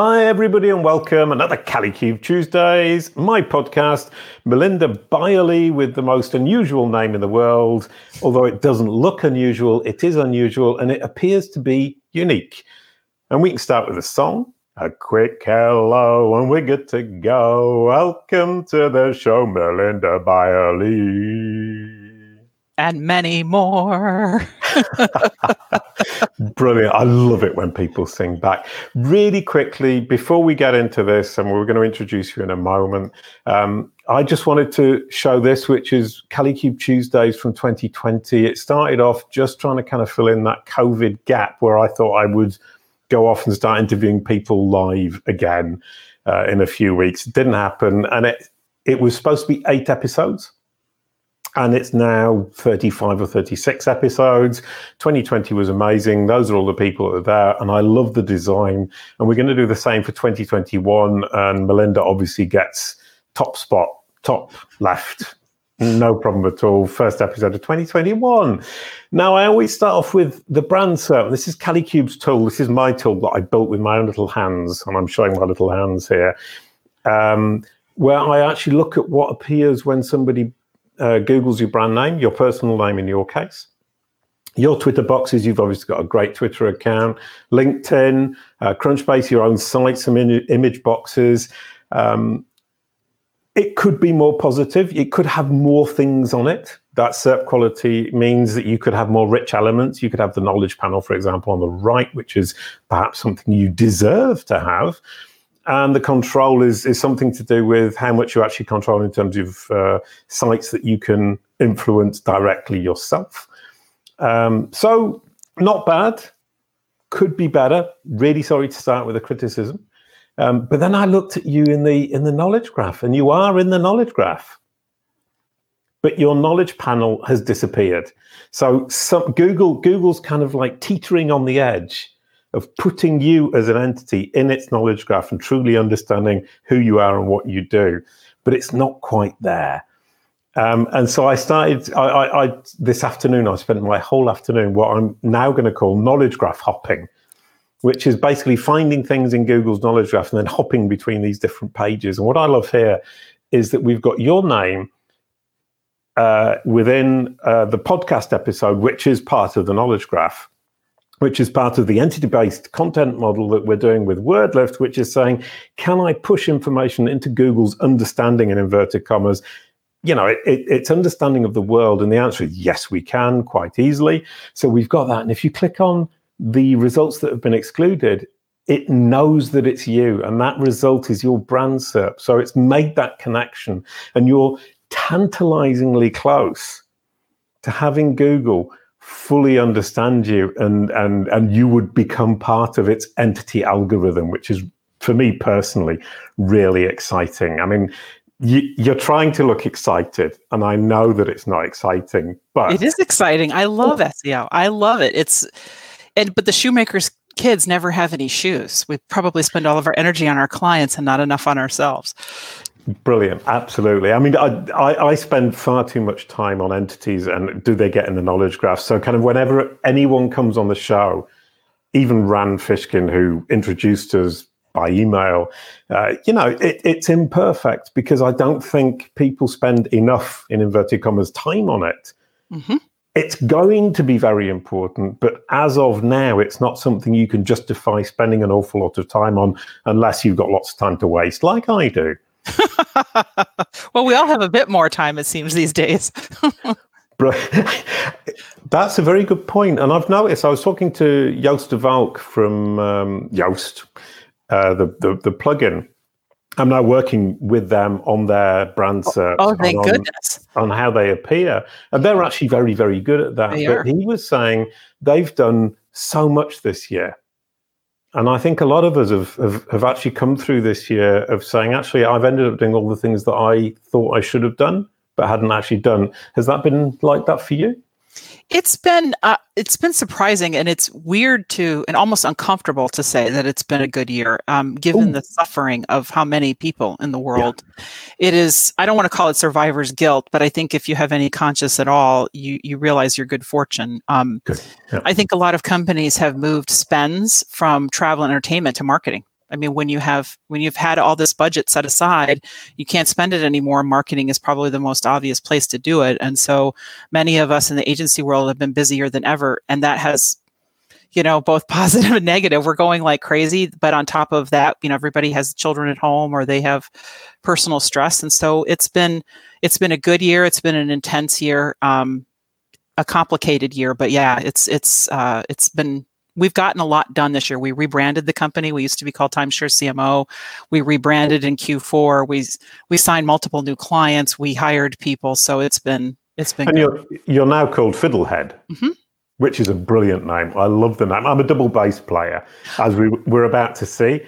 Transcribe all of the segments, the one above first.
Hi, everybody, and welcome. Another Kalicube Tuesdays, my podcast. Melinda Byerly with the most unusual name in the world. Although it doesn't look unusual, it is unusual and it appears to be unique. And we can start with a song. A quick hello, and we're good to go. Welcome to the show, Melinda Byerly and many more. Brilliant. I love it when people sing back. Really quickly, before we get into this, and we're going to introduce you in a moment, um, I just wanted to show this, which is Kalicube Tuesdays from 2020. It started off just trying to kind of fill in that COVID gap where I thought I would go off and start interviewing people live again uh, in a few weeks. It didn't happen. And it, it was supposed to be eight episodes and it's now 35 or 36 episodes. 2020 was amazing. Those are all the people that are there and i love the design. And we're going to do the same for 2021 and melinda obviously gets top spot top left. No problem at all. First episode of 2021 now i always start off with the brand SERP this is Kalicube's tool. This is my tool that i built with my own little hands and i'm showing my little hands here. Um, where i actually look at what appears when somebody uh, Google's your brand name, your personal name in your case. Your Twitter boxes, you've obviously got a great Twitter account. LinkedIn, uh, Crunchbase, your own site, some in- image boxes. Um, it could be more positive. It could have more things on it. That SERP quality means that you could have more rich elements. You could have the knowledge panel, for example, on the right, which is perhaps something you deserve to have and the control is is something to do with how much you actually control in terms of uh, sites that you can influence directly yourself. Um, so not bad, could be better. Really sorry to start with a criticism, um, but then I looked at you in the in the knowledge graph, and you are in the knowledge graph, but your knowledge panel has disappeared. So some, Google Google's kind of like teetering on the edge of putting you as an entity in its knowledge graph and truly understanding who you are and what you do. But it's not quite there. Um, and so I started, I, I, I, this afternoon, I spent my whole afternoon what I'm now going to call knowledge graph hopping, which is basically finding things in Google's knowledge graph and then hopping between these different pages. And what I love here is that we've got your name uh, within uh, the podcast episode, which is part of the knowledge graph which is part of the entity-based content model that we're doing with WordLift, which is saying, can I push information into Google's understanding in inverted commas? You know, it, it, it's understanding of the world, and the answer is yes, we can quite easily. So we've got that, and if you click on the results that have been excluded, it knows that it's you, and that result is your brand SERP. So it's made that connection, and you're tantalizingly close to having Google fully understand you and and and you would become part of its entity algorithm which is for me personally really exciting. I mean you, are trying to look excited and i know that it's not exciting but it is exciting. I oh. love oh. seo i love it. It's and but the shoemakers kids never have any shoes. We probably spend all of our energy on our clients and not enough on ourselves Brilliant, absolutely. I mean, I, I, I spend far too much time on entities, and do they get in the knowledge graph? So, kind of whenever anyone comes on the show, even Rand Fishkin, who introduced us by email, uh, you know, it, it's imperfect because I don't think people spend enough, in inverted commas, time on it. Mm-hmm. It's going to be very important, but as of now, it's not something you can justify spending an awful lot of time on unless you've got lots of time to waste, like I do. well, we all have a bit more time, it seems, these days. That's a very good point. And I've noticed, I was talking to Joost de Valk from um, Yoast, uh, the, the, the plugin. I'm now working with them on their brand SERPs. Oh, thank on, goodness. On how they appear. And they're actually very, very good at that. They but are. he was saying they've done so much this year and I think a lot of us have, have, have, actually come through this year of saying, actually, I've ended up doing all the things that I thought I should have done, but hadn't actually done. Has that been like that for you? It's been uh, it's been surprising and it's weird to and almost uncomfortable to say that it's been a good year, um, given Ooh. the suffering of how many people in the world. Yeah. It is. I don't want to call it survivor's guilt, but I think if you have any conscience at all, you you realize your good fortune. Um, good. Yeah. I think a lot of companies have moved spends from travel and entertainment to marketing. I mean, when you have when you've had all this budget set aside, you can't spend it anymore. Marketing is probably the most obvious place to do it. And so many of us in the agency world have been busier than ever. And that has you know both positive and negative. We're going like crazy but on top of that you know everybody has children at home or they have personal stress. And so it's been it's been a good year. It's been an intense year um a complicated year but yeah it's it's uh it's been we've gotten a lot done this year. We rebranded the company. We used to be called timeshare cmo we rebranded in q4 we we signed multiple new clients. We hired people. So it's been it's been and you're you're now called fiddlehead. Mm-hmm which is a brilliant name. I love the name. I'm a double bass player, as we we're about to see.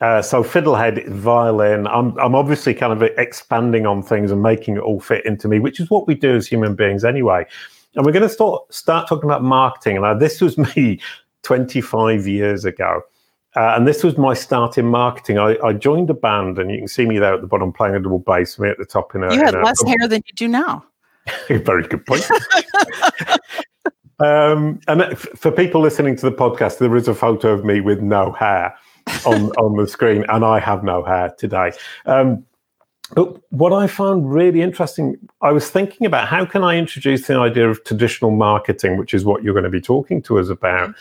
Uh, so fiddlehead, violin. I'm I'm obviously kind of expanding on things and making it all fit into me, which is what we do as human beings anyway. And we're going to start start talking about marketing. And this was me 25 years ago. Uh, and this was my start in marketing. I, I, joined a band, and you can see me there at the bottom playing a double bass, me at the top in a. You had a, less hair than you do now. Very good point. Um, and for people listening to the podcast, there is a photo of me with no hair on, on the screen, and I have no hair today. Um, but what I found really interesting, I was thinking about how can I introduce the idea of traditional marketing, which is what you're going to be talking to us about.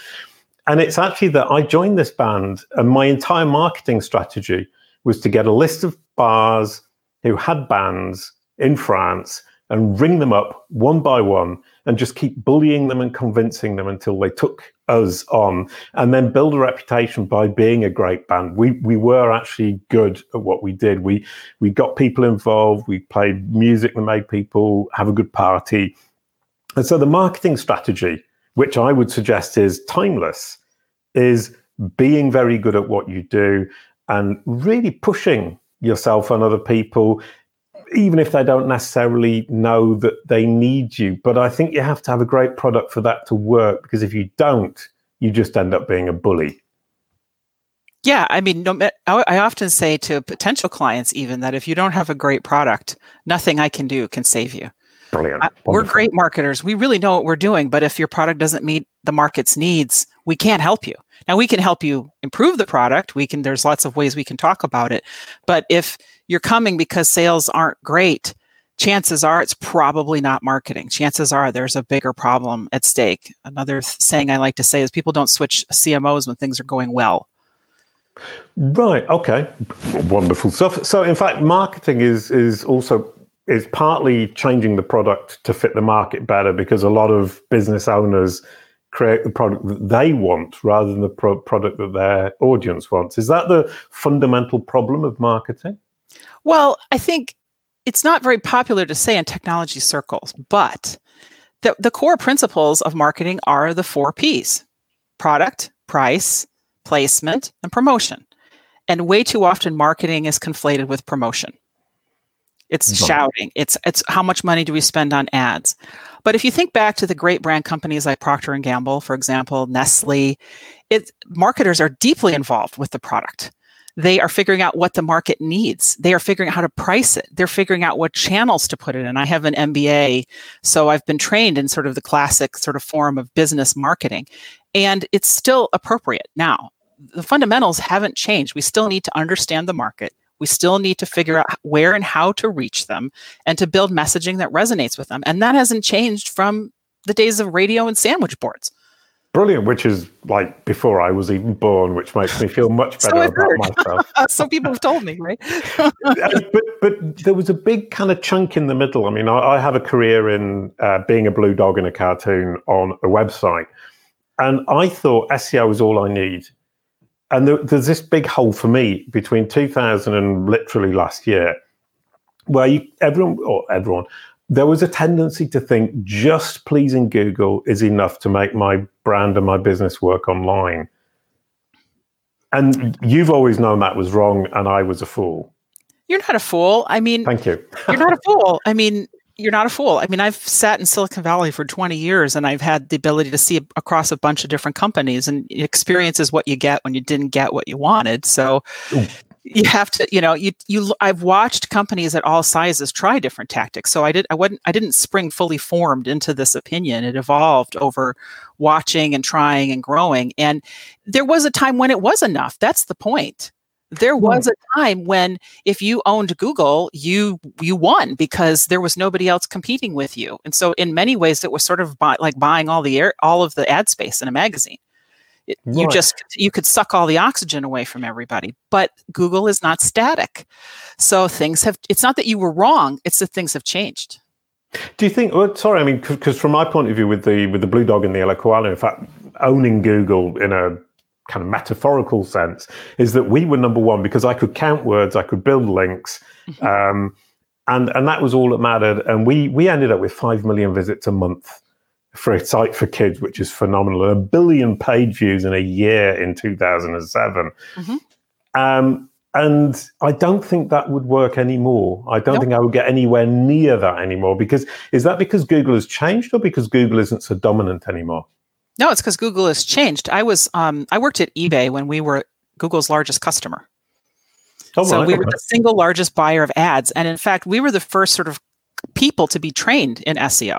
And it's actually that I joined this band, and my entire marketing strategy was to get a list of bars who had bands in France and ring them up one by one and just keep bullying them and convincing them until they took us on. And then build a reputation by being a great band. We we were actually good at what we did. We we got people involved. We played music that made people have a good party. And so the marketing strategy which i would suggest is timeless is being very good at what you do and really pushing yourself on other people even if they don't necessarily know that they need you. But I think you have to have a great product for that to work because if you don't, you just end up being a bully. Yeah, I mean, no, I often say to potential clients even that if you don't have a great product, nothing I can do can save you. Brilliant. Uh, we're great marketers. We really know what we're doing, but if your product doesn't meet the market's needs, we can't help you. Now we can help you improve the product. We can there's lots of ways we can talk about it. But if you're coming because sales aren't great, chances are it's probably not marketing. Chances are there's a bigger problem at stake. Another saying I like to say is people don't switch CMOs when things are going well. Right. Okay. Wonderful stuff. So, in fact, marketing is is also is partly changing the product to fit the market better because a lot of business owners create the product that they want rather than the pro- product that their audience wants. Is that the fundamental problem of marketing? Well, I think it's not very popular to say in technology circles, but the, the core principles of marketing are the four P's product, price, placement, and promotion. And way too often, marketing is conflated with promotion. It's mm-hmm. shouting. It's it's how much money do we spend on ads? But if you think back to the great brand companies like Procter and Gamble, for example, Nestle, it marketers are deeply involved with the product. They are figuring out what the market needs. They are figuring out how to price it. They're figuring out what channels to put it in. I have an MBA, so I've been trained in sort of the classic sort of form of business marketing, and it's still appropriate now. The fundamentals haven't changed. We still need to understand the market. We still need to figure out where and how to reach them and to build messaging that resonates with them. And that hasn't changed from the days of radio and sandwich boards. Brilliant, which is like before I was even born, which makes me feel much better so about myself. Some people have told me, right? Uh, but but there was a big kind of chunk in the middle. I mean, I, I have a career in uh, being a blue dog in a cartoon on a website, and I thought SEO was all I need and there, there's this big hole for me between 2000 and literally last year where you, everyone or everyone there was a tendency to think just pleasing google is enough to make my brand and my business work online and you've always known that was wrong and i was a fool you're not a fool i mean thank you you're not a fool i mean you're not a fool. I mean, I've sat in Silicon Valley for 20 years and I've had the ability to see across a bunch of different companies and experience is what you get when you didn't get what you wanted. So. You have to, you know, you you I've watched companies at all sizes try different tactics. So I did I wasn't I didn't spring fully formed into this opinion. It evolved over watching and trying and growing. And there was a time when it was enough. That's the point There hmm. was a time when if you owned Google, you you won because there was nobody else competing with you. And so in many ways it was sort of buy, like buying all the air all of the ad space in a magazine. It, right. You just you could suck all the oxygen away from everybody. But Google is not static. So things have it's not that you were wrong, it's that things have changed. Do you think? Well, sorry, I mean, because from my point of view, with the with the blue dog and the yellow koala, in fact, owning Google in a kind of metaphorical sense is that we were number one because I could count words, I could build links, um, and and that was all that mattered. And we we ended up with five million visits a month for a site for kids, which is phenomenal, a billion page views in a year in 2007. Mm-hmm. Um, and I don't think that would work anymore. I don't nope. think I would get anywhere near that anymore because is that because Google has changed or because Google isn't so dominant anymore? No, it's because Google has changed. I was um, I worked at eBay when we were Google's largest customer. Oh, so right, we were the single largest buyer of ads, and in fact, we were the first sort of people to be trained in SEO.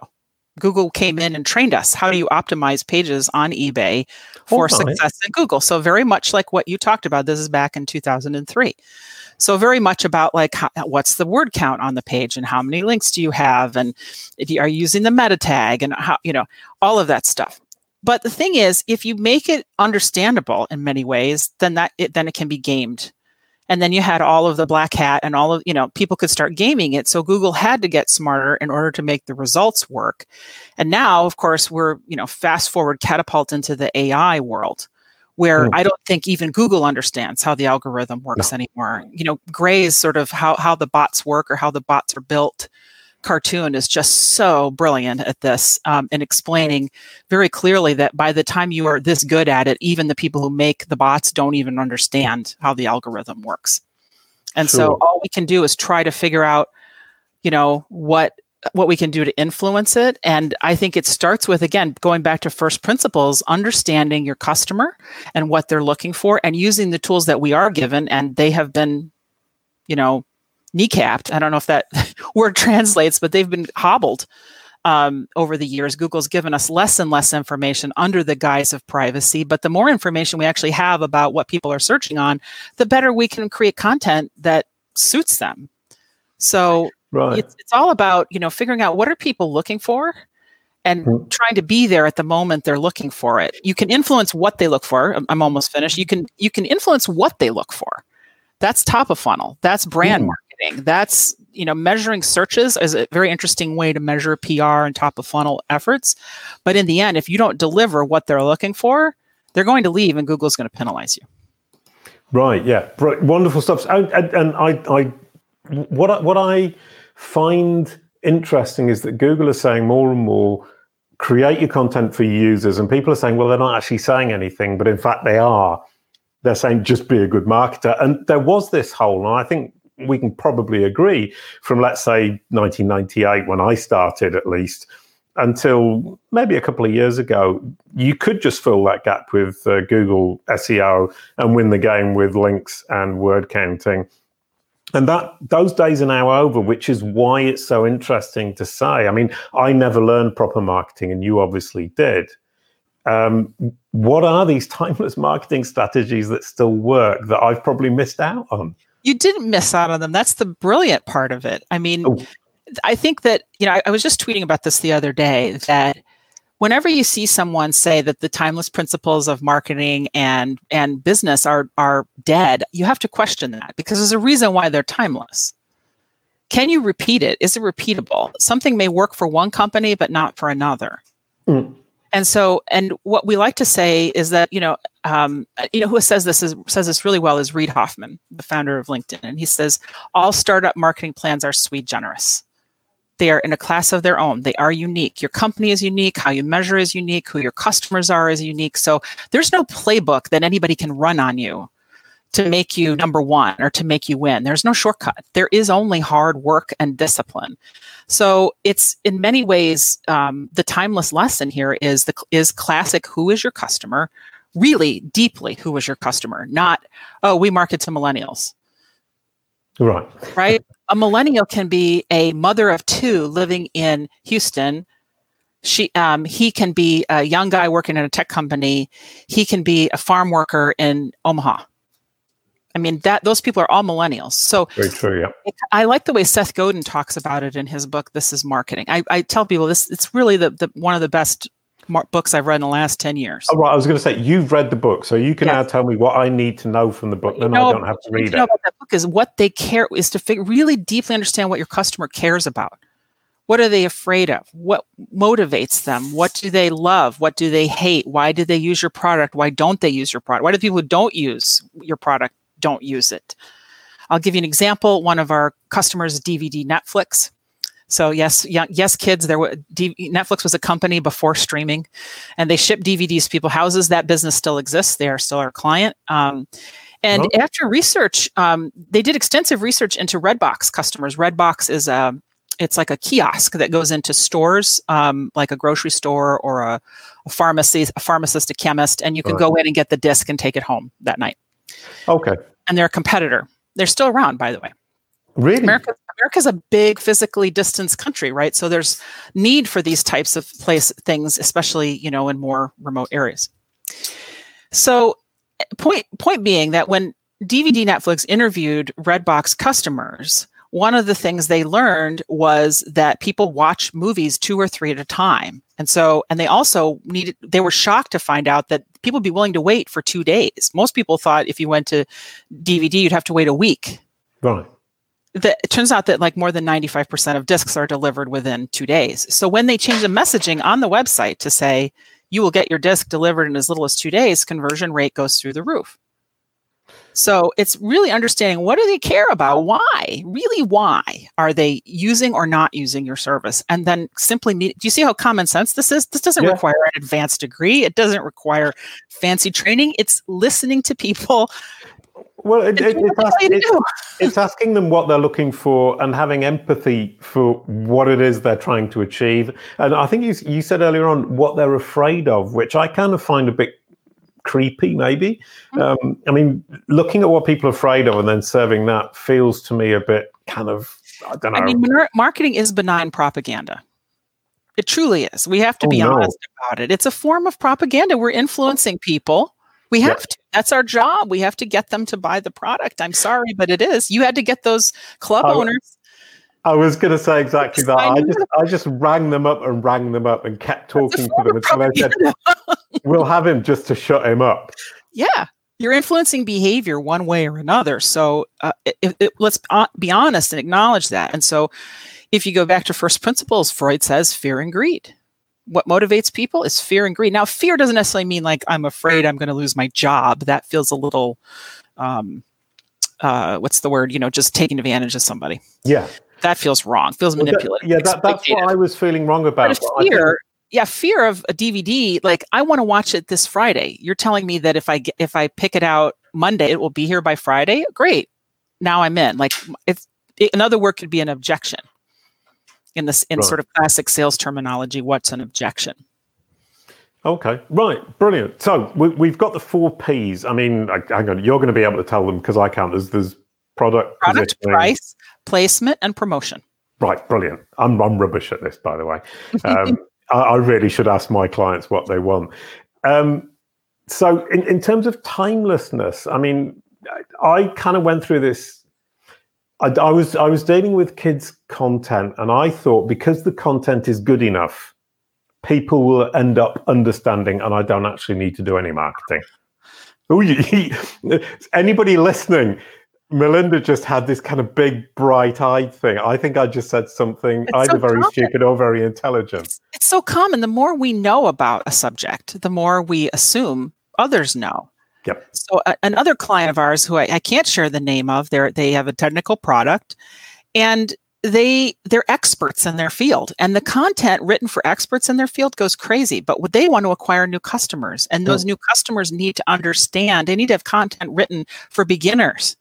Google came in and trained us. How do you optimize pages on eBay for oh, success in Google? So very much like what you talked about. This is back in 2003. So very much about like how, what's the word count on the page and how many links do you have and if you are using the meta tag and how you know all of that stuff. But the thing is, if you make it understandable in many ways, then that it, then it can be gamed. And then you had all of the black hat and all of, you know, people could start gaming it. So Google had to get smarter in order to make the results work. And now, of course, we're, you know, fast forward catapult into the AI world where mm. I don't think even Google understands how the algorithm works no. anymore. You know, Gray is sort of how, how the bots work or how the bots are built cartoon is just so brilliant at this um, and explaining very clearly that by the time you are this good at it, even the people who make the bots don't even understand how the algorithm works. And sure. so all we can do is try to figure out, you know, what what we can do to influence it. And I think it starts with, again, going back to first principles, understanding your customer and what they're looking for and using the tools that we are given. And they have been, you know, kneecapped. I don't know if that word translates, but they've been hobbled um, over the years. Google's given us less and less information under the guise of privacy. But the more information we actually have about what people are searching on, the better we can create content that suits them. So right. it's, it's all about you know figuring out what are people looking for and mm-hmm. trying to be there at the moment they're looking for it. You can influence what they look for. I'm, I'm almost finished. You can you can influence what they look for. That's top of funnel. That's brand mm. Marketing. That's you know measuring searches is a very interesting way to measure PR and top of funnel efforts. But in the end, if you don't deliver what they're looking for, they're going to leave, and Google's going to penalize you. Right. Yeah. Right. Wonderful stuff. And, and I, I, what I, what I find interesting is that Google is saying more and more create your content for users and people are saying well they're not actually saying anything but in fact they are they're saying just be a good marketer. And there was this whole, and I think we can probably agree from, let's say, 1998, when I started at least, until maybe a couple of years ago, you could just fill that gap with uh, Google SEO and win the game with links and word counting. And that those days are now over, which is why it's so interesting to say. I mean, I never learned proper marketing, and you obviously did. Um, what are these timeless marketing strategies that still work that I've probably missed out on? You didn't miss out on them. That's the brilliant part of it. I mean, oh. I think that, you know, I, I was just tweeting about this the other day that whenever you see someone say that the timeless principles of marketing and and business are are dead, you have to question that because there's a reason why they're timeless. Can you repeat it? Is it repeatable? Something may work for one company but not for another. Mm. And so, and what we like to say is that you know, um, you know, who says this is says this really well is Reid Hoffman, the founder of LinkedIn, and he says all startup marketing plans are sui generis. They are in a class of their own. They are unique. Your company is unique. How you measure is unique. Who your customers are is unique. So there's no playbook that anybody can run on you to make you number one or to make you win. There's no shortcut. There is only hard work and discipline. So it's in many ways um, the timeless lesson here is the is classic. Who is your customer? Really deeply, who is your customer? Not oh, we market to millennials. Right. Right. A millennial can be a mother of two living in Houston. She, um, he can be a young guy working in a tech company. He can be a farm worker in Omaha I mean that those people are all millennials. So very true. Yeah, I like the way Seth Godin talks about it in his book. This is marketing. I, I tell people this. It's really the, the one of the best mar- books I've read in the last ten years. Oh, right. I was going to say you've read the book, so you can now tell me what I need to know from the book. Then know, I don't have to read it. about that book is what they care is to figure, really deeply understand what your customer cares about. What are they afraid of? What motivates them? What do they love? What do they hate? Why do they use your product? Why don't they use your product? Why do people who don't use your product don't use it. I'll give you an example. One of our customers, DVD Netflix. So yes, yes, kids. There were Netflix was a company before streaming, and they ship DVDs to people's houses. That business still exists. They are still our client. Um, and after research, um, they did extensive research into Redbox customers. Redbox is a it's like a kiosk that goes into stores, um, like a grocery store or a, a, pharmacy, a pharmacist, a chemist, and you can right. go in and get the disc and take it home that night. Okay. And they're a competitor. They're still around, by the way. Really? America, America's a big physically distanced country, right? So there's need for these types of place things, especially, you know, in more remote areas. So eh, point point being that when DVD Netflix interviewed Redbox customers, one of the things they learned was that people watch movies two or three at a time. And so, and they also needed, they were shocked to find out that people would be willing to wait for two days. Most people thought if you went to DVD, you'd have to wait a week. Right. The, it turns out that like more than 95% of discs are delivered within two days. So when they change the messaging on the website to say, you will get your disc delivered in as little as two days, conversion rate goes through the roof. So it's really understanding what do they care about? Why? Really, why are they using or not using your service? And then simply meet. Do you see how common sense this is? This doesn't yeah. require an advanced degree. It doesn't require fancy training. It's listening to people. Well, it, it, it's, ask, it's, it's asking them what they're looking for and having empathy for what it is they're trying to achieve. And I think you, you said earlier on what they're afraid of, which I kind of find a bit creepy, maybe. Mm-hmm. Um, I mean, looking at what people are afraid of and then serving that feels to me a bit kind of, I don't know. I mean, marketing is benign propaganda. It truly is. We have to oh, be no. honest about it. It's a form of propaganda. We're influencing people. We have to. That's our job. We have to get them to buy the product. I'm sorry, but it is. You had to get those club owners I was going to say exactly that. I just, I just rang them up and rang them up and kept talking to them until I said, "We'll have him just to shut him up." Yeah, you're influencing behavior one way or another. So uh, it, it, let's be honest and acknowledge that. And so, if you go back to first principles, Freud says fear and greed. What motivates people is fear and greed. Now, fear doesn't necessarily mean like I'm afraid I'm going to lose my job. That feels a little, um, uh, what's the word? You know, just taking advantage of somebody. Yeah that feels wrong. Feels manipulative. yeah, that, that's what I was feeling wrong about. But fear, yeah, fear of a DVD. Like I want to watch it this Friday. You're telling me that if I if I pick it out Monday, it will be here by Friday. Great. Now I'm in. Like it's it, another word could be an objection. In this in right. sort of classic sales terminology, what's an objection? Okay, right, brilliant. So we, have got the four P's. I mean, hang on, you're going to be able to tell them because I can't. There's, there's product, product, price, placement, and promotion. Right, brilliant. I'm, I'm rubbish at this, by the way. Um, I, I, really should ask my clients what they want. Um, so, in, in terms of timelessness, I mean, I, I kind of went through this. I, I was I was dealing with kids' content, and I thought because the content is good enough, people will end up understanding, and I don't actually need to do any marketing. Oh, anybody listening? Melinda just had this kind of big, bright eyed thing. I think I just said something it's either so very common. stupid or very intelligent. It's, it's, so common. The more we know about a subject, the more we assume others know. Yep. So, uh, another client of ours who I, I can't share the name of, they they have a technical product and they they're experts in their field and the content written for experts in their field goes crazy but what they want to acquire new customers and those new customers need to understand they need to have content written for beginners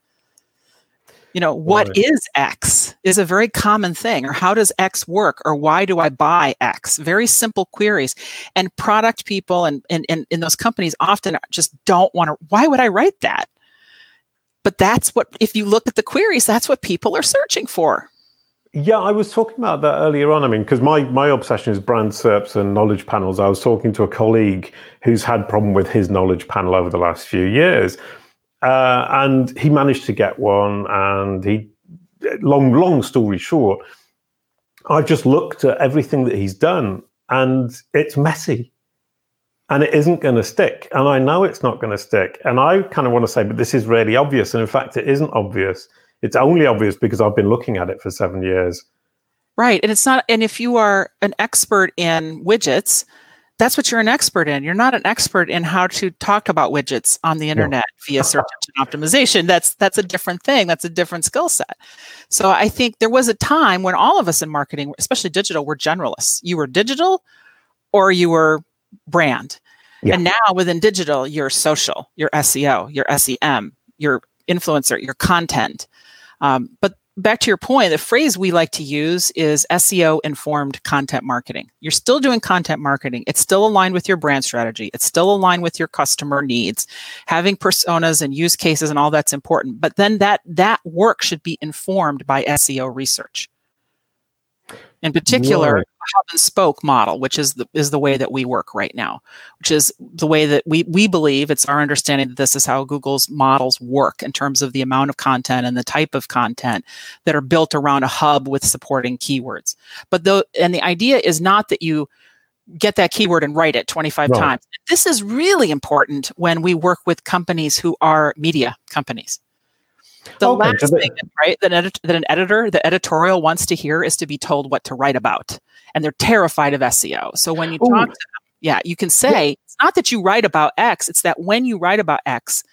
you know what right. is x is a very common thing or how does x work or why do i buy x very simple queries and product people and and, and, and those companies often just don't want to why would i write that but that's what if you look at the queries that's what people are searching for yeah, I was talking about that earlier on. I mean, because my, my obsession is brand SERPs and knowledge panels. I was talking to a colleague who's had problem with his knowledge panel over the last few years uh, and he managed to get one. And he, long long story short, I've just looked at everything that he's done, and it's messy and it isn't going to stick. And I know it's not going to stick. And I kind of want to say, but this is really obvious. And in fact, it isn't obvious. It's only obvious because I've been looking at it for seven years. Right. And it's not, and if you are an expert in widgets, that's what you're an expert in. You're not an expert in how to talk about widgets on the internet via search engine optimization. That's that's a different thing. That's a different skill set. So I think there was a time when all of us in marketing, especially digital, were generalists. You were digital or you were brand. Yeah. And now within digital, your social, your SEO, your SEM, your influencer, your content. Um, but back to your point, the phrase we like to use is SEO informed content marketing. You're still doing content marketing. It's still aligned with your brand strategy. It's still aligned with your customer needs. Having personas and use cases and all that's important. But then that that work should be informed by SEO research. In particular, right. hub and spoke model, which is the is the way that we work right now, which is the way that we we believe it's our understanding that this is how Google's models work in terms of the amount of content and the type of content that are built around a hub with supporting keywords. But though and the idea is not that you get that keyword and write it 25 right. times. This is really important when we work with companies who are media companies. The okay, last thing, right, that, edit- that an editor, the editorial wants to hear is to be told what to write about. And they're terrified of SEO. So when you Ooh. talk to them, yeah, you can say, yeah. it's not that you write about X, it's that when you write about X,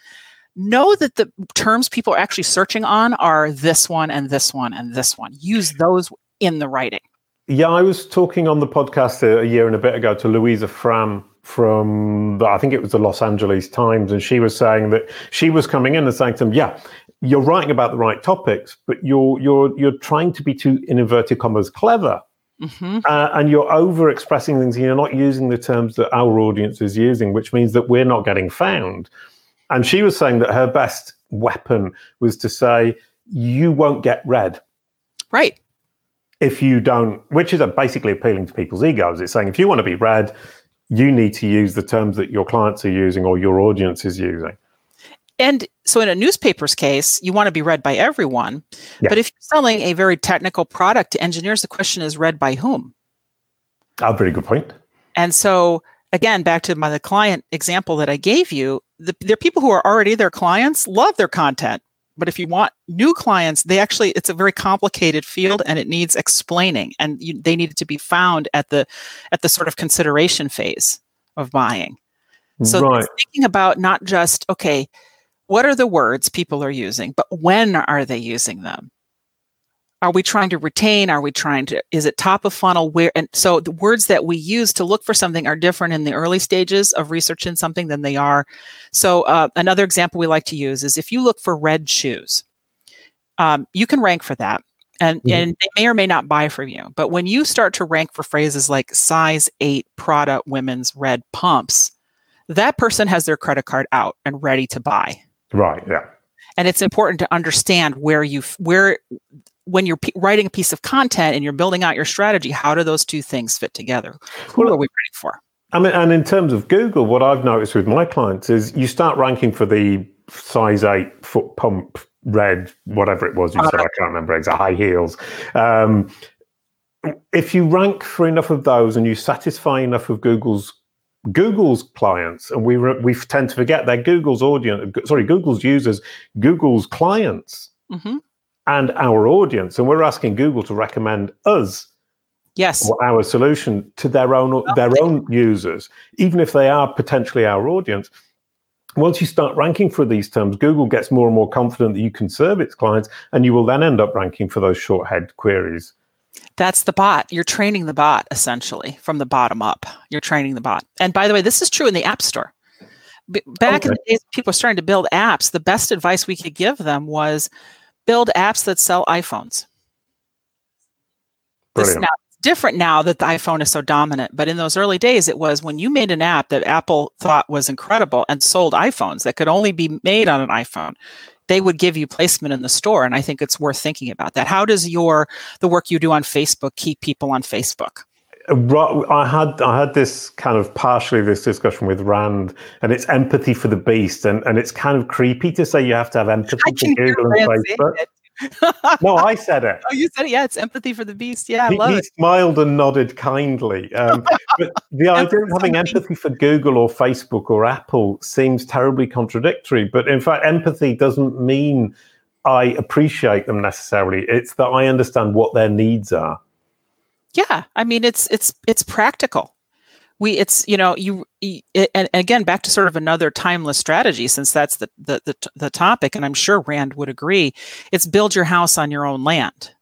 know that the terms people are actually searching on are this one and this one and this one. Use those in the writing. Yeah, I was talking on the podcast a, a year and a bit ago to Louisa Fram from the, I think it was the Los Angeles Times, and she was saying that she was coming in and saying to them, "Yeah, you're writing about the right topics, but you're you're you're trying to be too in inverted commas clever, mm-hmm. uh, and you're over expressing things. And you're not using the terms that our audience is using, which means that we're not getting found. And she was saying that her best weapon was to say, "You won't get read." Right. If you don't, which is basically appealing to people's egos. It's saying if you want to be read, you need to use the terms that your clients are using or your audience is using. And so, in a newspaper's case, you want to be read by everyone. Yeah. But if you're selling a very technical product to engineers, the question is read by whom? A very good point. And so, again, back to my the client example that I gave you, the, are people who are already their clients, love their content. But if you want new clients, they actually it's a very complicated field and it needs explaining, and you, they needed to be found at the at the sort of consideration phase of buying. So right. thinking about not just okay what are the words people are using, but when are they using them? Are we trying to retain? Are we trying to, is it top of funnel? Where, and so the words that we use to look for something are different in the early stages of researching something than they are. So, uh, another example we like to use is if you look for red shoes, um, you can rank for that and mm-hmm. and they may or may not buy from you. But when you start to rank for phrases like size eight Prada women's red pumps, that person has their credit card out and ready to buy. Right. Yeah. And it's important to understand where you where when you're p- writing a piece of content and you're building out your strategy, how do those two things fit together? Who well, are we writing for? I mean, and in terms of Google, what I've noticed with my clients is you start ranking for the size eight foot pump red, whatever it was you said, I can't remember exactly, high heels. Um, if you rank for enough of those and you satisfy enough of Google's Google's clients, and we re- we tend to forget they're Google's audience. Sorry, Google's users, Google's clients, mm-hmm. and our audience, and we're asking Google to recommend us, yes, or our solution to their own their own users, even if they are potentially our audience. Once you start ranking for these terms, Google gets more and more confident that you can serve its clients, and you will then end up ranking for those short head queries that's the bot. You're training the bot essentially from the bottom up. You're training the bot. And by the way, this is true in the App Store. back okay. in the days, people were starting to build apps. The best advice we could give them was build apps that sell iPhones. Brilliant. This now, different now that the iPhone is so dominant, but in those early days, it was when you made an app that Apple thought was incredible and sold iPhones that could only be made on an iPhone they would give you placement in the store and i think it's worth thinking about that. How does your the work you do on facebook keep people on facebook? I had I had this kind of partially this discussion with Rand, and it's empathy for the beast, and, and it's kind of creepy to say you have to have empathy for Google and Facebook. no, I said it. Oh, you said it. Yeah, it's empathy for the beast. Yeah, I he, love he it. smiled and nodded kindly. Um, but the idea of having empathy for Google or Facebook or Apple seems terribly contradictory. But in fact, empathy doesn't mean I appreciate them necessarily. It's that I understand what their needs are. Yeah, I mean it's it's it's practical. We it's you know you it, and again back to sort of another timeless strategy since that's the, the the the topic and I'm sure Rand would agree. It's build your house on your own land.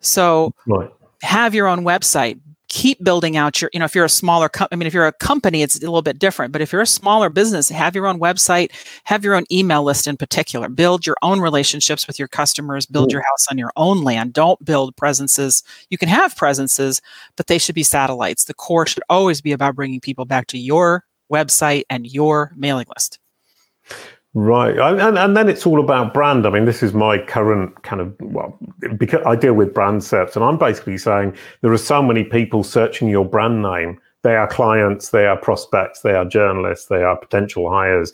So right. have your own website, keep building out your you know if you're a smaller co- i mean if you're a company it's a little bit different but if you're a smaller business have your own website have your own email list in particular. Build your own relationships with your customers build mm. your house on your own land. Don't build presences. You can have presences but they should be satellites. The core should always be about bringing people back to your website and your mailing list Right, and and then it's all about brand. I mean, this is my current kind of well, because I deal with brand search, and I'm basically saying there are so many people searching your brand name. They are clients, they are prospects, they are journalists, they are potential hires,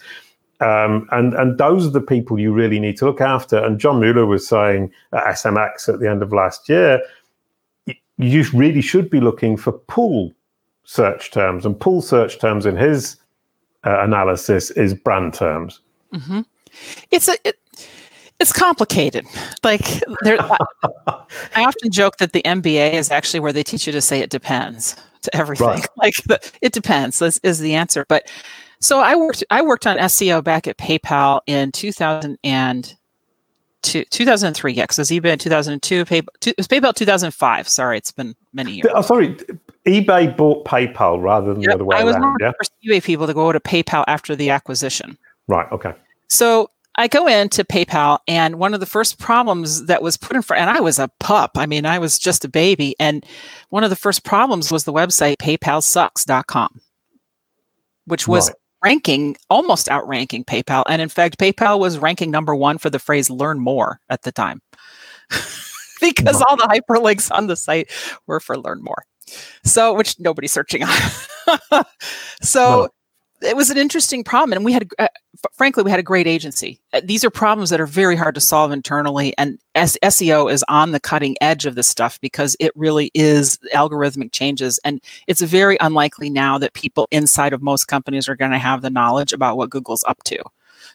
um, and and those are the people you really need to look after. And John Mueller was saying at SMX at the end of last year, you really should be looking for pull search terms, and pull search terms in his uh, analysis is brand terms. Mm-hmm. It's a it, it's complicated. Like there, I, I, often joke that the MBA is actually where they teach you to say it depends to everything. Right. Like the, it depends is, is the answer. But so I worked I worked on SEO back at PayPal in 2000 and. 2003, yeah, because eBay in 2002. PayPal, it was PayPal 2005. Sorry, it's been many years. Oh, sorry, eBay bought PayPal rather than yep, the other way I was around. Was yeah? eBay people to go to PayPal after the acquisition. Right. Okay. So I go into PayPal, and one of the first problems that was put in front, and I was a pup. I mean, I was just a baby. And one of the first problems was the website paypalsucks.com, which was right. ranking, almost outranking PayPal. And in fact, PayPal was ranking number one for the phrase learn more at the time because right. all the hyperlinks on the site were for learn more. So, which nobody's searching on. so, it was an interesting problem and we had uh, frankly we had a great agency uh, these are problems that are very hard to solve internally and S- seo is on the cutting edge of this stuff because it really is algorithmic changes and it's very unlikely now that people inside of most companies are going to have the knowledge about what google's up to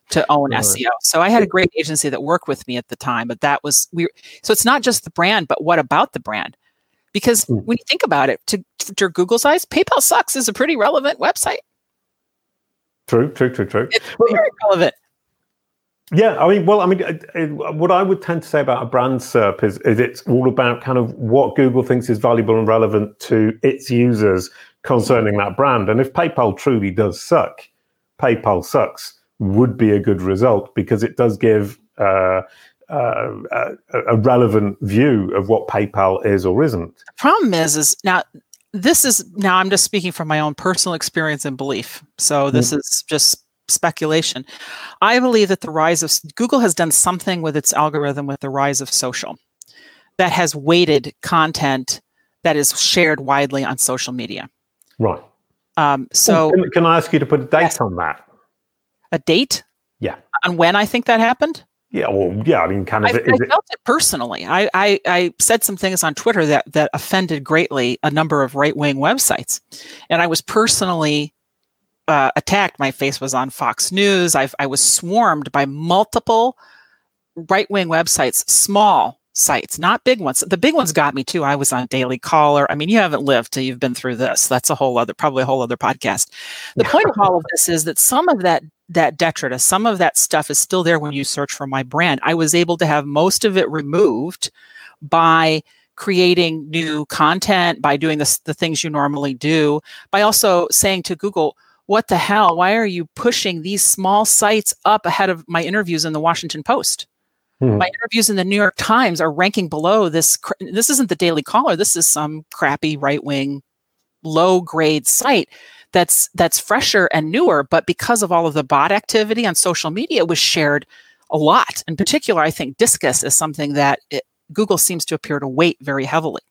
to own right. seo so i had a great agency that worked with me at the time but that was we so it's not just the brand but what about the brand because mm. when you think about it to, to google's eyes paypal sucks is a pretty relevant website True, true, true, true. It's very relevant. Yeah, I mean, well, I mean, it, it, what I would tend to say about a brand SERP is, is it's all about kind of what Google thinks is valuable and relevant to its users concerning that brand. And if PayPal truly does suck, PayPal sucks would be a good result because it does give uh, uh, a, a relevant view of what PayPal is or isn't. The problem is, is now this is now I'm just speaking from my own personal experience and belief. So this mm-hmm. is just speculation. I believe that the rise of Google has done something with its algorithm with the rise of social that has weighted content that is shared widely on social media. Right. Um, so can, can, I ask you to put a date yes. on that? A date? Yeah. On when I think that happened? Yeah, well, yeah. I mean, kind of. I, I felt it personally. I, I, I said some things on Twitter that that offended greatly a number of right wing websites, and I was personally uh, attacked. My face was on Fox News. I I was swarmed by multiple right wing websites, small sites, not big ones. The big ones got me too. I was on Daily Caller. I mean, you haven't lived till you've been through this. That's a whole other, probably a whole other podcast. The point of all of this is that some of that that detritus, some of that stuff is still there when you search for my brand. I was able to have most of it removed by creating new content, by doing the, the things you normally do, by also saying to Google, what the hell? Why are you pushing these small sites up ahead of my interviews in the Washington Post? Hmm. My interviews in the New York Times are ranking below this. This isn't the Daily Caller. This is some crappy right wing, low grade site that's that's fresher and newer. But because of all of the bot activity on social media, it was shared a lot. In particular, I think Disqus is something that it, Google seems to appear to weight very heavily.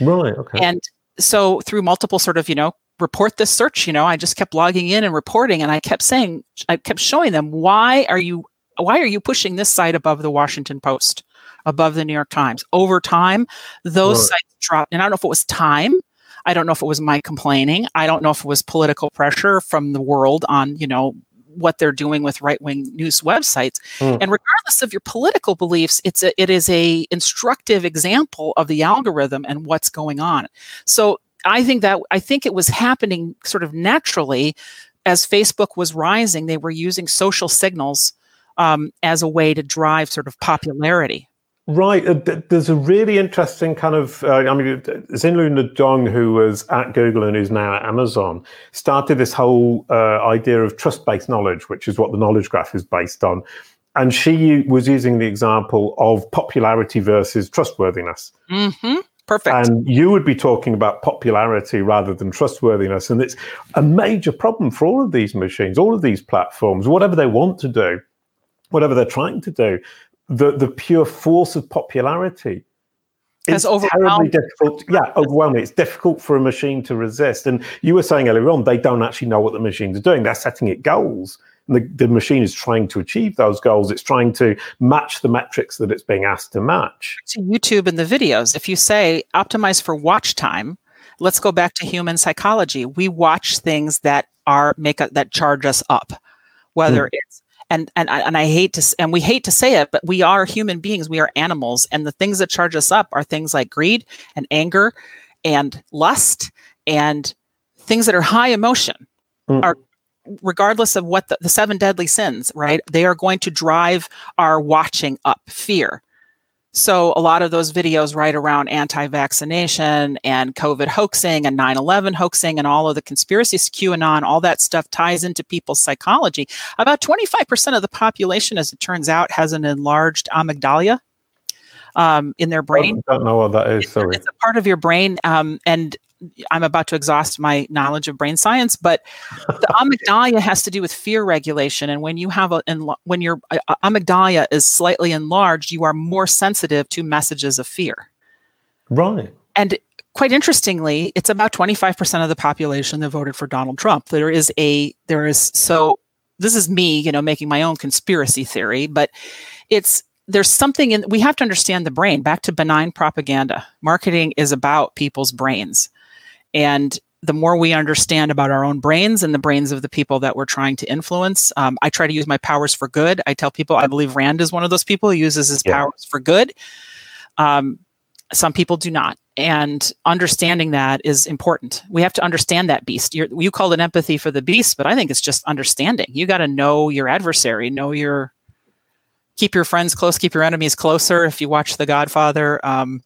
really Okay. And so through multiple sort of, you know, report this search, you know, I just kept logging in and reporting and I kept saying, I kept showing them, why are you, why are you pushing this site above the Washington Post, above the New York Times? Over time, those right. sites dropped. And I don't know if it was time. I don't know if it was my complaining. I don't know if it was political pressure from the world on, you know, what they're doing with right wing news websites. Mm. And regardless of your political beliefs, it's a, it is a instructive example of the algorithm and what's going on. So I think that I think it was happening sort of naturally as Facebook was rising. They were using social signals um, as a way to drive sort of popularity. Right. Uh, there's a really interesting kind of, uh, I mean, Xin Luna Dong, who was at Google and is now at Amazon, started this whole uh, idea of trust based knowledge, which is what the knowledge graph is based on. And she was using the example of popularity versus trustworthiness. Mm-hmm. Perfect. And you would be talking about popularity rather than trustworthiness. And it's a major problem for all of these machines, all of these platforms, whatever they want to do, whatever they're trying to do the the pure force of popularity it's terribly difficult. Yeah, overwhelming. It's difficult for a machine to resist. And you were saying earlier on, they don't actually know what the machines are doing. They're setting it goals. And the, the machine is trying to achieve those goals. It's trying to match the metrics that it's being asked to match. To YouTube and the videos, if you say optimize for watch time, let's go back to human psychology. We watch things that are make a, that charge us up, whether mm. it's and and and I hate to and we hate to say it, but we are human beings. We are animals, and the things that charge us up are things like greed and anger and lust and things that are high emotion. Mm. Are regardless of what the, the seven deadly sins, right? They are going to drive our watching up fear, so a lot of those videos right around anti-vaccination and COVID hoaxing and 9/11 hoaxing and all of the conspiracies, QAnon, all that stuff ties into people's psychology. About 25% of the population, as it turns out, has an enlarged amygdala um, in their brain. I don't know what that is. Sorry, it's a part of your brain, um, and I'm about to exhaust my knowledge of brain science, but the amygdala has to do with fear regulation. And when you have a, when your uh, uh, amygdala is slightly enlarged, you are more sensitive to messages of fear. Right. And quite interestingly, it's about 25% of the population that voted for Donald Trump. There is a, there is, so this is me, you know, making my own conspiracy theory, but it's, there's something in, we have to understand the brain. Back to benign propaganda. Marketing is about people's brains. And the more we understand about our own brains and the brains of the people that we're trying to influence, um, I try to use my powers for good. I tell people I believe Rand is one of those people who uses his yeah. powers for good. Um, some people do not. And understanding that is important. We have to understand that beast. You're, you called it empathy for the beast, but I think it's just understanding. You got to know your adversary, know your, keep your friends close, keep your enemies closer. If you watch The Godfather, um,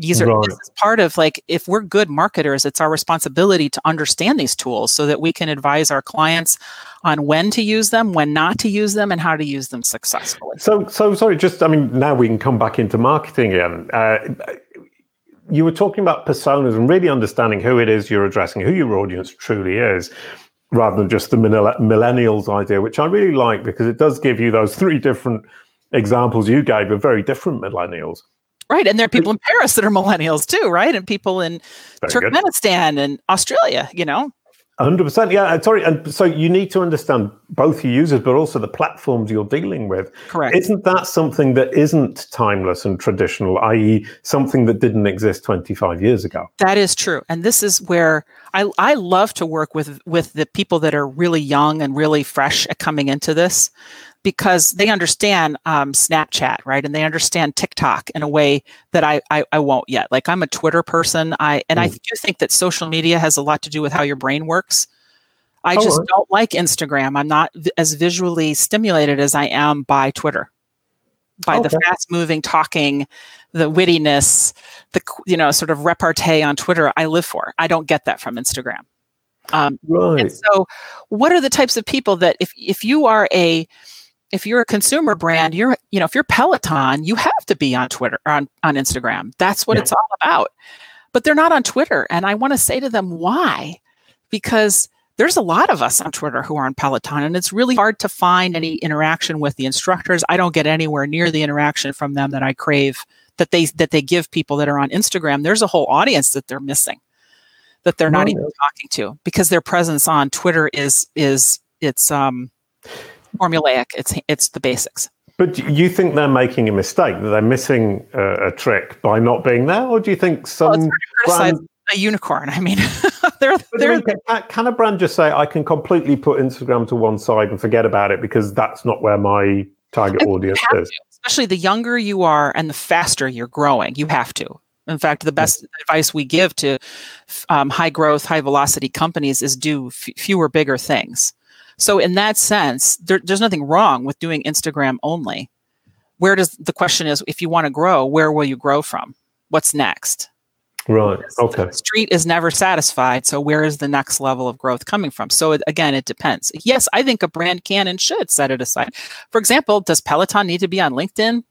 these are right. this is part of like if we're good marketers it's our responsibility to understand these tools so that we can advise our clients on when to use them when not to use them and how to use them successfully. So so sorry just i mean now we can come back into marketing again. Uh, you were talking about personas and really understanding who it is you're addressing who your audience truly is rather than just the millennials idea which i really like because it does give you those three different examples you gave of very different millennials Right. And there are people in Paris that are millennials too, right? And people in Very Turkmenistan good. and Australia, you know? 100%. Yeah. Sorry. And so you need to understand both your users, but also the platforms you're dealing with. Correct. Isn't that something that isn't timeless and traditional, i.e., something that didn't exist 25 years ago? That is true. And this is where I, I love to work with, with the people that are really young and really fresh at coming into this because they understand um, Snapchat, right? And they understand TikTok in a way that I, I, I won't yet. Like I'm a Twitter person, I and mm. I do think that social media has a lot to do with how your brain works. I oh, just don't like Instagram. I'm not v- as visually stimulated as I am by Twitter, by okay. the fast moving talking, the wittiness, the you know sort of repartee on Twitter. I live for. I don't get that from Instagram. Um, right. And so, what are the types of people that if if you are a if you're a consumer brand, you're, you know, if you're Peloton, you have to be on Twitter on, on Instagram. That's what yeah. it's all about. But they're not on Twitter. And I want to say to them, why? Because there's a lot of us on Twitter who are on Peloton, and it's really hard to find any interaction with the instructors. I don't get anywhere near the interaction from them that I crave that they that they give people that are on Instagram. There's a whole audience that they're missing. that they're not even talking to because their presence on Twitter is is it's um formulaic. It's it's the basics. But you think they're making a mistake? That they're missing a, a trick by not being there, or do you think some well, a unicorn? I mean, they're they're. I mean, can, can a brand just say, "I can completely put Instagram to one side and forget about it because that's not where my target audience is"? To, especially the younger you are and the faster you're growing, you have to. In fact, the best advice we give to um, high growth, high velocity companies is do f- fewer, bigger things. So, in that sense, there, there's nothing wrong with doing Instagram only. Where does the question is if you want to grow, where will you grow from? What's next? Right. Okay. The street is never satisfied. So, where is the next level of growth coming from? So, it, again, it depends. Yes, I think a brand can and should set it aside. For example, does Peloton need to be on LinkedIn?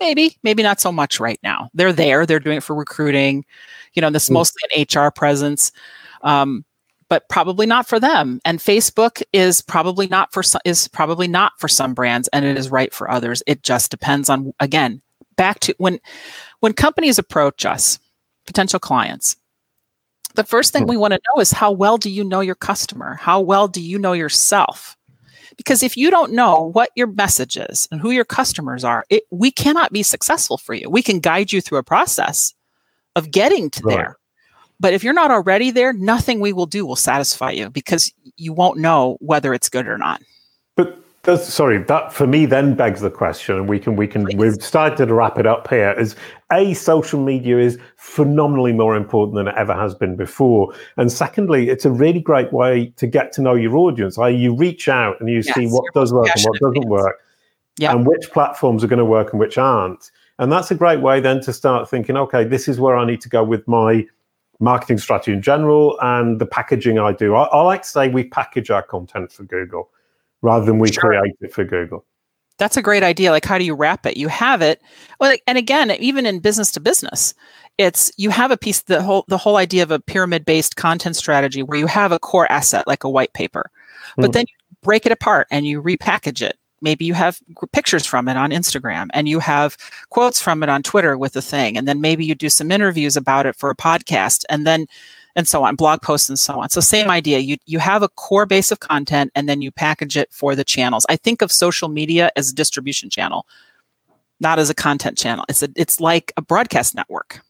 maybe maybe not so much right now they're there they're doing it for recruiting you know this mm. mostly an hr presence um, but probably not for them and facebook is probably not for some, is probably not for some brands and it is right for others it just depends on again back to when when companies approach us potential clients the first thing mm. we want to know is how well do you know your customer how well do you know yourself because if you don't know what your message is and who your customers are, it, we cannot be successful for you. We can guide you through a process of getting to right. there. But if you're not already there, nothing we will do will satisfy you because you won't know whether it's good or not. But that's, sorry, that for me then begs the question, and we can we can Please. we've started to wrap it up here. Is a social media is phenomenally more important than it ever has been before, and secondly, it's a really great way to get to know your audience. I you reach out and you yes, see what does work and what doesn't work, and which platforms are going to work and which aren't. And that's a great way then to start thinking, okay, this is where I need to go with my marketing strategy in general and the packaging I do. I, I like to say we package our content for Google rather than we sure. create it for Google. That's a great idea. Like, how do you wrap it? You have it. Well, and again, even in business to business, it's you have a piece. The whole the whole idea of a pyramid based content strategy where you have a core asset like a white paper, but mm. then you break it apart and you repackage it. Maybe you have pictures from it on Instagram and you have quotes from it on Twitter with the thing, and then maybe you do some interviews about it for a podcast, and then and so on, blog posts and so on. So same idea. You you have a core base of content and then you package it for the channels. I think of social media as a distribution channel, not as a content channel. It's a, it's like a broadcast network.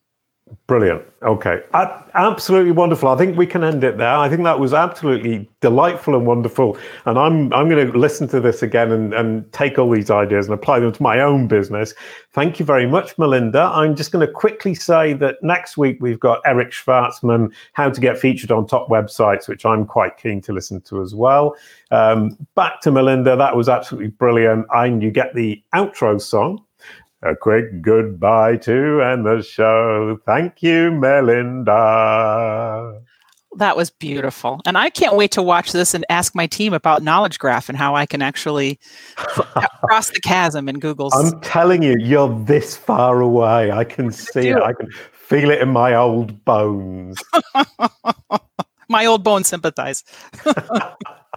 Brilliant. Okay. Uh, absolutely wonderful. I think we can end it there. I think that was absolutely delightful and wonderful. And I'm I'm going to listen to this again and, and take all these ideas and apply them to my own business. Thank you very much, Melinda. I'm just going to quickly say that next week we've got Eric Schwartzman, How to Get Featured on Top Websites, which I'm quite keen to listen to as well. Um, back to Melinda. That was absolutely brilliant. And you get the outro song a quick goodbye to end the show. Thank you, Melinda. That was beautiful. And I can't wait to watch this and ask my team about Knowledge Graph and how I can actually cross the chasm in Google's. I'm telling you, you're this far away. I can see it. I can feel it in my old bones. my old bones sympathize.